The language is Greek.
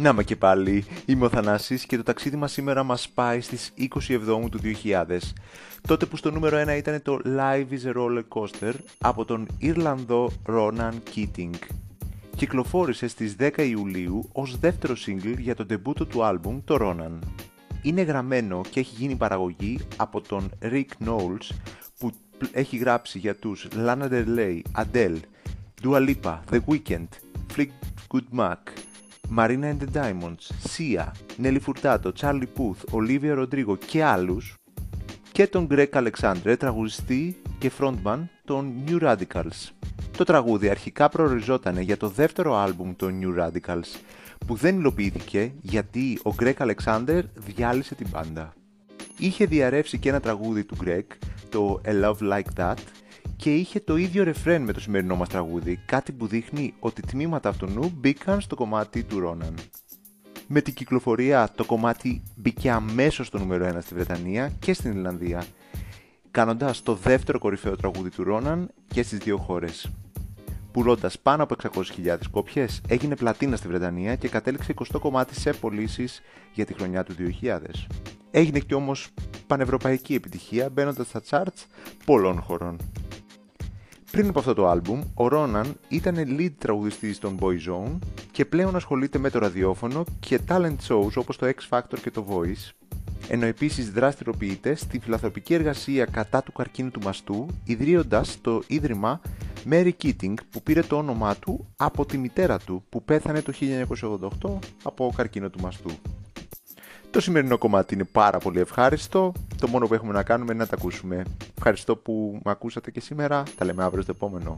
Να με και πάλι, είμαι ο Θανάσης και το ταξίδι μας σήμερα μας πάει στις 27 του 2000, τότε που στο νούμερο 1 ήταν το Live is a Roller Coaster από τον Ιρλανδό Ronan Keating. Κυκλοφόρησε στις 10 Ιουλίου ως δεύτερο single για το ντεμπούτο του άλμπουμ το Ronan. Είναι γραμμένο και έχει γίνει παραγωγή από τον Rick Knowles που έχει γράψει για τους Lana Del Rey, Adele, Dua Lipa, The Weeknd, Fleetwood Mac, Marina and the Diamonds, Sia, Nelly Furtado, Charlie Puth, Olivia Rodrigo και άλλους και τον Greg Alexandre, τραγουδιστή και frontman των New Radicals. Το τραγούδι αρχικά προοριζόταν για το δεύτερο άλμπουμ των New Radicals που δεν υλοποιήθηκε γιατί ο Greg Alexander διάλυσε την μπάντα. Είχε διαρρεύσει και ένα τραγούδι του Greg, το A Love Like That, και είχε το ίδιο ρεφρέν με το σημερινό μας τραγούδι, κάτι που δείχνει ότι τμήματα αυτού μπήκαν στο κομμάτι του Ρόναν. Με την κυκλοφορία το κομμάτι μπήκε αμέσως στο νούμερο 1 στη Βρετανία και στην Ιρλανδία, κάνοντας το δεύτερο κορυφαίο τραγούδι του Ρόναν και στις δύο χώρες. Πουλώντας πάνω από 600.000 κόπιες, έγινε πλατίνα στη Βρετανία και κατέληξε 20 κομμάτι σε πωλήσεις για τη χρονιά του 2000. Έγινε και όμως πανευρωπαϊκή επιτυχία μπαίνοντας στα charts πολλών χωρών. Πριν από αυτό το άλμπουμ, ο Ρόναν ήταν lead τραγουδιστής των Boyzone και πλέον ασχολείται με το ραδιόφωνο και talent shows όπως το X Factor και το Voice, ενώ επίσης δραστηριοποιείται στη φιλαθροπική εργασία κατά του καρκίνου του μαστού, ιδρύοντας το ίδρυμα Mary Keating που πήρε το όνομά του από τη μητέρα του που πέθανε το 1988 από καρκίνο του μαστού. Το σημερινό κομμάτι είναι πάρα πολύ ευχάριστο. Το μόνο που έχουμε να κάνουμε είναι να τα ακούσουμε. Ευχαριστώ που με ακούσατε και σήμερα. Τα λέμε αύριο στο επόμενο.